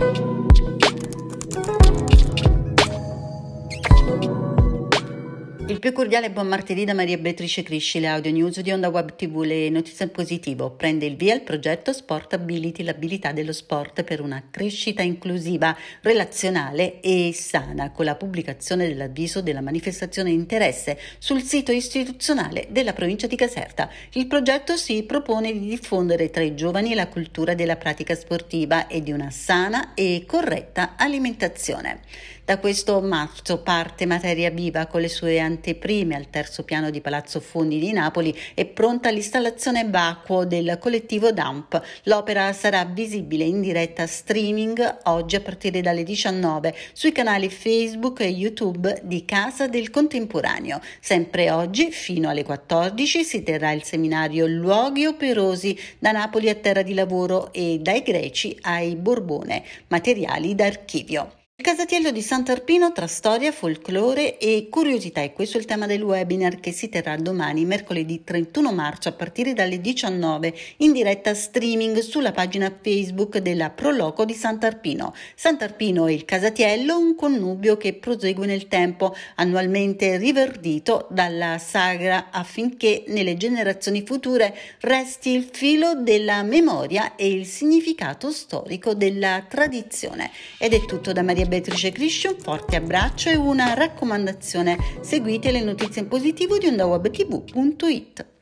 you. Il più cordiale buon martedì da Maria Beatrice Crisci, le audio news di Onda Web TV, le notizie in positivo. Prende il via il progetto Sport Ability, l'abilità dello sport per una crescita inclusiva, relazionale e sana, con la pubblicazione dell'avviso della manifestazione interesse sul sito istituzionale della provincia di Caserta. Il progetto si propone di diffondere tra i giovani la cultura della pratica sportiva e di una sana e corretta alimentazione. Da questo marzo parte Materia Viva con le sue anteprime al terzo piano di Palazzo Fondi di Napoli è pronta l'installazione vacuo del collettivo DAMP. L'opera sarà visibile in diretta streaming oggi a partire dalle 19 sui canali Facebook e YouTube di Casa del Contemporaneo. Sempre oggi fino alle 14 si terrà il seminario Luoghi operosi da Napoli a terra di lavoro e dai greci ai Borbone, materiali d'archivio. Il Casatiello di Sant'Arpino tra storia, folklore e curiosità e questo è il tema del webinar che si terrà domani, mercoledì 31 marzo a partire dalle 19 in diretta streaming sulla pagina Facebook della Proloco di Sant'Arpino. Sant'Arpino e il Casatiello, un connubio che prosegue nel tempo, annualmente riverdito dalla sagra affinché nelle generazioni future resti il filo della memoria e il significato storico della tradizione. Ed è tutto da Maria Beatrice Crisci un forte abbraccio e una raccomandazione. Seguite le notizie in positivo di ondawebtv.it.